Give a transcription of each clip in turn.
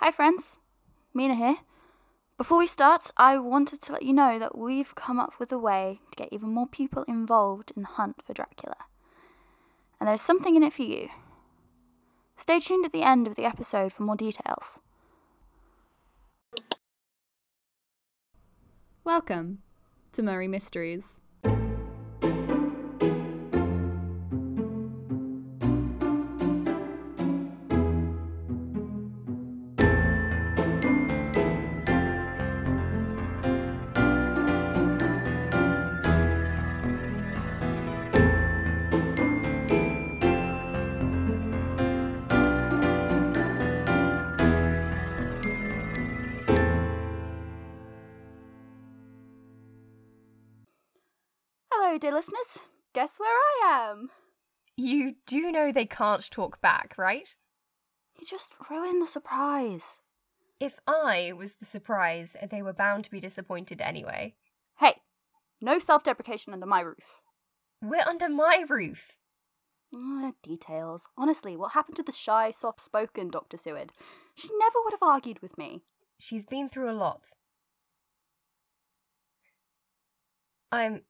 Hi, friends. Mina here. Before we start, I wanted to let you know that we've come up with a way to get even more people involved in the hunt for Dracula. And there's something in it for you. Stay tuned at the end of the episode for more details. Welcome to Murray Mysteries. Dear listeners. Guess where I am? You do know they can't talk back, right? You just ruined the surprise. If I was the surprise, they were bound to be disappointed anyway. Hey, no self deprecation under my roof. We're under my roof. Ah, details. Honestly, what happened to the shy, soft spoken Dr. Seward? She never would have argued with me. She's been through a lot. I'm.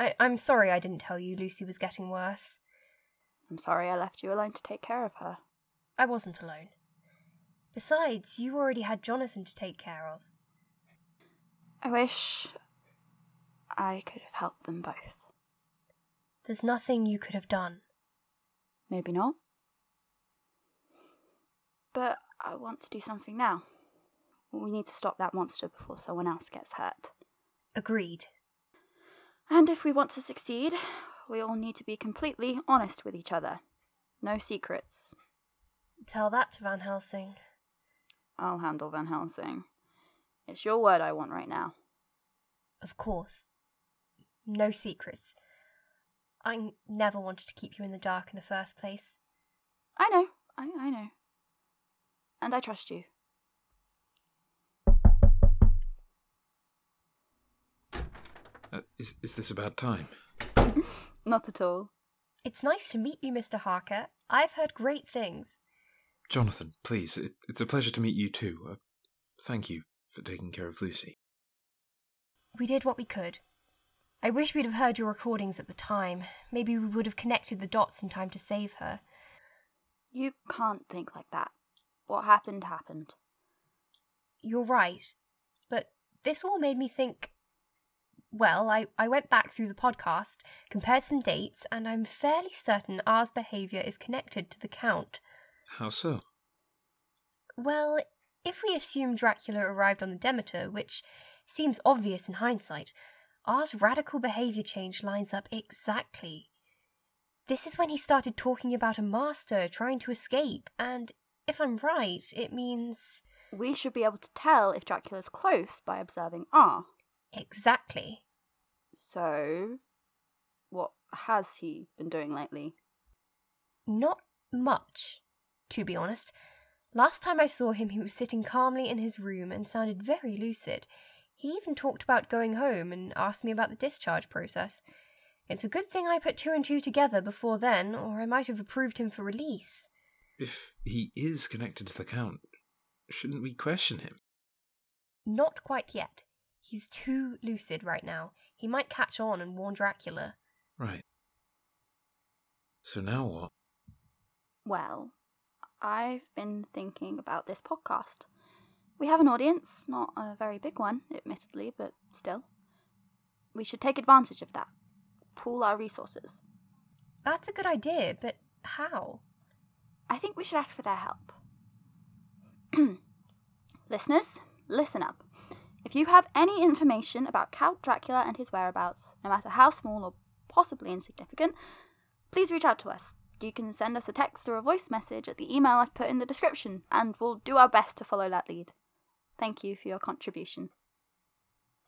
I, I'm sorry I didn't tell you Lucy was getting worse. I'm sorry I left you alone to take care of her. I wasn't alone. Besides, you already had Jonathan to take care of. I wish I could have helped them both. There's nothing you could have done. Maybe not. But I want to do something now. We need to stop that monster before someone else gets hurt. Agreed. And if we want to succeed, we all need to be completely honest with each other. No secrets. Tell that to Van Helsing. I'll handle Van Helsing. It's your word I want right now. Of course. No secrets. I never wanted to keep you in the dark in the first place. I know, I, I know. And I trust you. Uh, is, is this about time? Not at all. It's nice to meet you, Mr. Harker. I've heard great things. Jonathan, please, it, it's a pleasure to meet you too. Uh, thank you for taking care of Lucy. We did what we could. I wish we'd have heard your recordings at the time. Maybe we would have connected the dots in time to save her. You can't think like that. What happened, happened. You're right. But this all made me think. Well, I, I went back through the podcast, compared some dates, and I'm fairly certain R's behaviour is connected to the Count. How so? Well, if we assume Dracula arrived on the Demeter, which seems obvious in hindsight, R's radical behaviour change lines up exactly. This is when he started talking about a master trying to escape, and if I'm right, it means. We should be able to tell if Dracula's close by observing R. Exactly. So, what has he been doing lately? Not much, to be honest. Last time I saw him, he was sitting calmly in his room and sounded very lucid. He even talked about going home and asked me about the discharge process. It's a good thing I put two and two together before then, or I might have approved him for release. If he is connected to the Count, shouldn't we question him? Not quite yet. He's too lucid right now. He might catch on and warn Dracula. Right. So now what? Well, I've been thinking about this podcast. We have an audience, not a very big one, admittedly, but still. We should take advantage of that. Pool our resources. That's a good idea, but how? I think we should ask for their help. Listeners, listen up. If you have any information about Count Dracula and his whereabouts, no matter how small or possibly insignificant, please reach out to us. You can send us a text or a voice message at the email I've put in the description, and we'll do our best to follow that lead. Thank you for your contribution.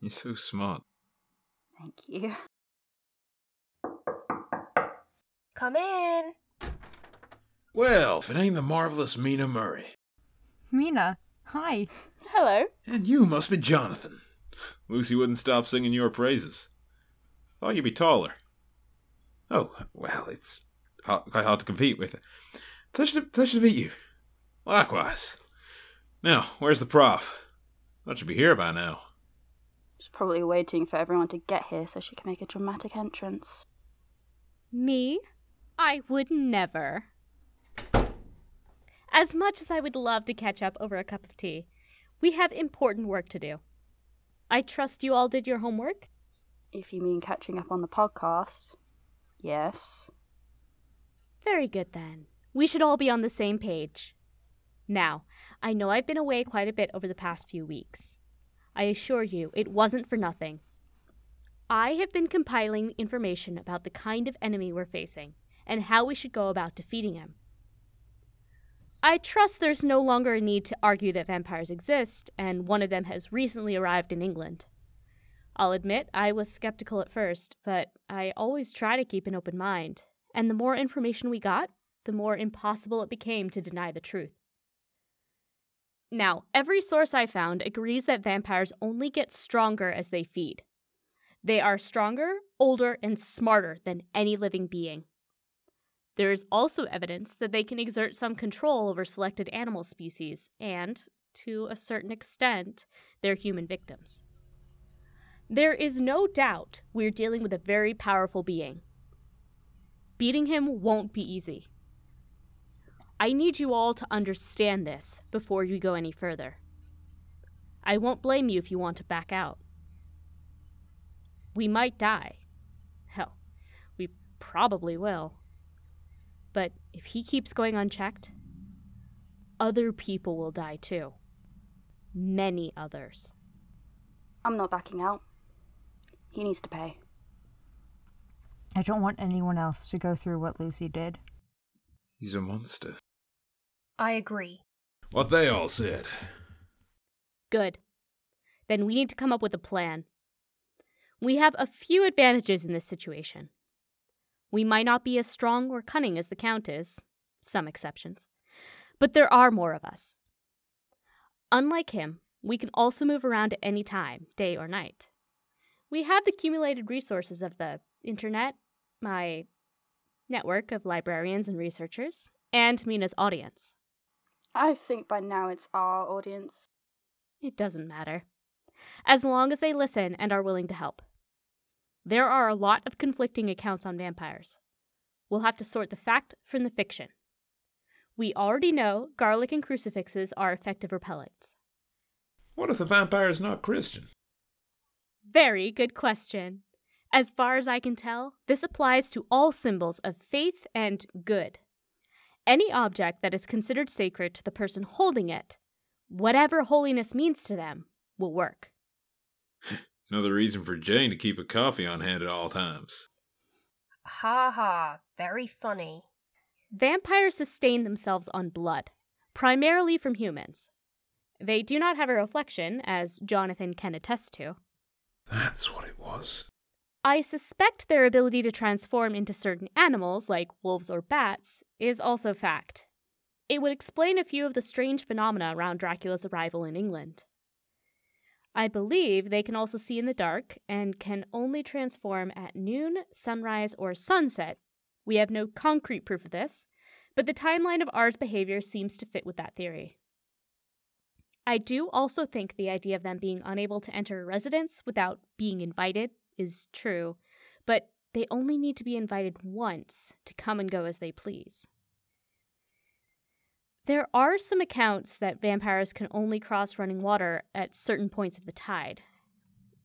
You're so smart. Thank you. Come in. Well, if it ain't the marvelous Mina Murray. Mina, hi. Hello. And you must be Jonathan. Lucy wouldn't stop singing your praises. Thought you'd be taller. Oh, well, it's hard, quite hard to compete with. Pleasure to, pleasure to meet you. Likewise. Now, where's the prof? Thought she'd be here by now. She's probably waiting for everyone to get here so she can make a dramatic entrance. Me? I would never. As much as I would love to catch up over a cup of tea, we have important work to do. I trust you all did your homework? If you mean catching up on the podcast, yes. Very good then. We should all be on the same page. Now, I know I've been away quite a bit over the past few weeks. I assure you, it wasn't for nothing. I have been compiling information about the kind of enemy we're facing and how we should go about defeating him. I trust there's no longer a need to argue that vampires exist, and one of them has recently arrived in England. I'll admit I was skeptical at first, but I always try to keep an open mind, and the more information we got, the more impossible it became to deny the truth. Now, every source I found agrees that vampires only get stronger as they feed. They are stronger, older, and smarter than any living being. There is also evidence that they can exert some control over selected animal species and, to a certain extent, their human victims. There is no doubt we're dealing with a very powerful being. Beating him won't be easy. I need you all to understand this before you go any further. I won't blame you if you want to back out. We might die. Hell, we probably will. But if he keeps going unchecked, other people will die too. Many others. I'm not backing out. He needs to pay. I don't want anyone else to go through what Lucy did. He's a monster. I agree. What they all said. Good. Then we need to come up with a plan. We have a few advantages in this situation. We might not be as strong or cunning as the Count is, some exceptions, but there are more of us. Unlike him, we can also move around at any time, day or night. We have the accumulated resources of the internet, my network of librarians and researchers, and Mina's audience. I think by now it's our audience. It doesn't matter. As long as they listen and are willing to help. There are a lot of conflicting accounts on vampires. We'll have to sort the fact from the fiction. We already know garlic and crucifixes are effective repellents. What if the vampire is not Christian? Very good question. As far as I can tell, this applies to all symbols of faith and good. Any object that is considered sacred to the person holding it, whatever holiness means to them, will work. Another reason for Jane to keep a coffee on hand at all times. Ha ha, very funny. Vampires sustain themselves on blood, primarily from humans. They do not have a reflection, as Jonathan can attest to. That's what it was. I suspect their ability to transform into certain animals, like wolves or bats, is also fact. It would explain a few of the strange phenomena around Dracula's arrival in England. I believe they can also see in the dark and can only transform at noon, sunrise, or sunset. We have no concrete proof of this, but the timeline of R's behavior seems to fit with that theory. I do also think the idea of them being unable to enter a residence without being invited is true, but they only need to be invited once to come and go as they please. There are some accounts that vampires can only cross running water at certain points of the tide.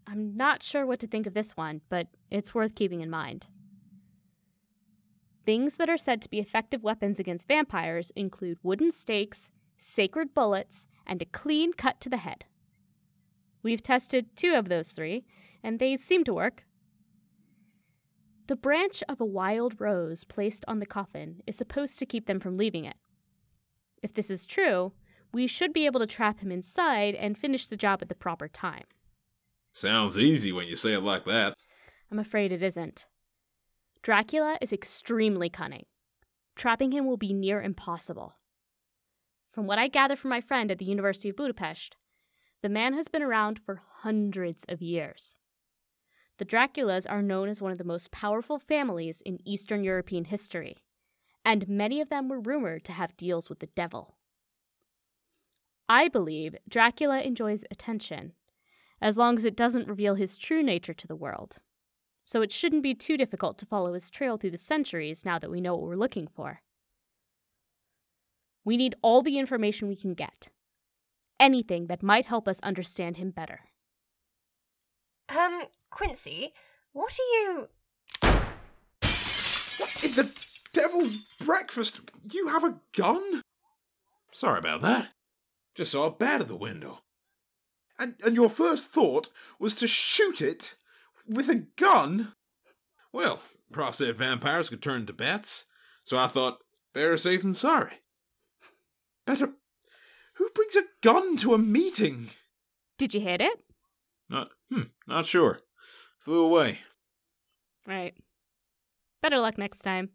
I'm not sure what to think of this one, but it's worth keeping in mind. Things that are said to be effective weapons against vampires include wooden stakes, sacred bullets, and a clean cut to the head. We've tested two of those three, and they seem to work. The branch of a wild rose placed on the coffin is supposed to keep them from leaving it. If this is true, we should be able to trap him inside and finish the job at the proper time. Sounds easy when you say it like that. I'm afraid it isn't. Dracula is extremely cunning. Trapping him will be near impossible. From what I gather from my friend at the University of Budapest, the man has been around for hundreds of years. The Draculas are known as one of the most powerful families in Eastern European history, and many of them were rumored to have deals with the devil. I believe Dracula enjoys attention, as long as it doesn't reveal his true nature to the world. So it shouldn't be too difficult to follow his trail through the centuries now that we know what we're looking for. We need all the information we can get. Anything that might help us understand him better. Um, Quincy, what are you. In the devil's breakfast? You have a gun? Sorry about that. Just saw a bat at the window. And and your first thought was to shoot it with a gun? Well, Prof said vampires could turn into bats, so I thought better safe than sorry. Better. Who brings a gun to a meeting? Did you hit it? Not. Hmm. Not sure. Flew away. Right. Better luck next time.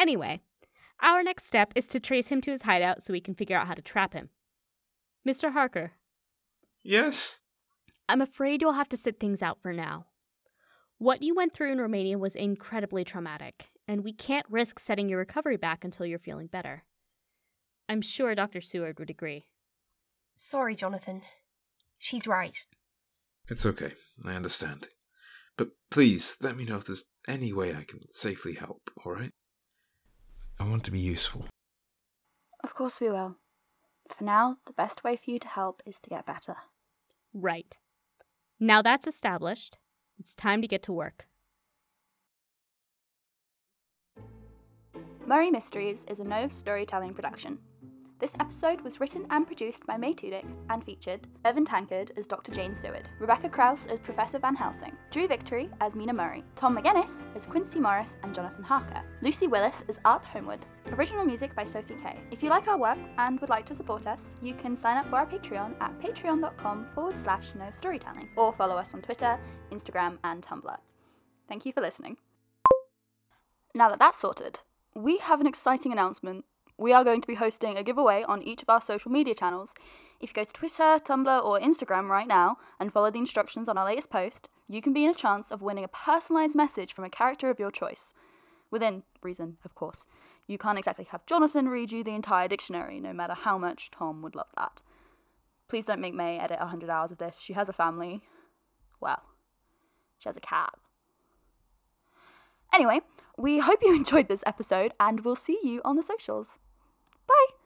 Anyway, our next step is to trace him to his hideout so we can figure out how to trap him. Mr. Harker, Yes. I'm afraid you'll have to sit things out for now. What you went through in Romania was incredibly traumatic, and we can't risk setting your recovery back until you're feeling better. I'm sure Dr. Seward would agree. Sorry, Jonathan. She's right. It's okay. I understand. But please, let me know if there's any way I can safely help, alright? I want to be useful. Of course we will. For now, the best way for you to help is to get better. Right. Now that's established, it's time to get to work. Murray Mysteries is a Nove storytelling production. This episode was written and produced by May Tudyk and featured Bevan Tankard as Dr. Jane Seward, Rebecca Krause as Professor Van Helsing, Drew Victory as Mina Murray, Tom McGuinness as Quincy Morris and Jonathan Harker, Lucy Willis as Art Holmwood. Original music by Sophie Kay. If you like our work and would like to support us, you can sign up for our Patreon at patreon.com forward slash no storytelling, or follow us on Twitter, Instagram, and Tumblr. Thank you for listening. Now that that's sorted, we have an exciting announcement. We are going to be hosting a giveaway on each of our social media channels. If you go to Twitter, Tumblr, or Instagram right now and follow the instructions on our latest post, you can be in a chance of winning a personalised message from a character of your choice. Within reason, of course. You can't exactly have Jonathan read you the entire dictionary, no matter how much Tom would love that. Please don't make May edit 100 hours of this. She has a family. Well, she has a cat. Anyway, we hope you enjoyed this episode and we'll see you on the socials. Bye!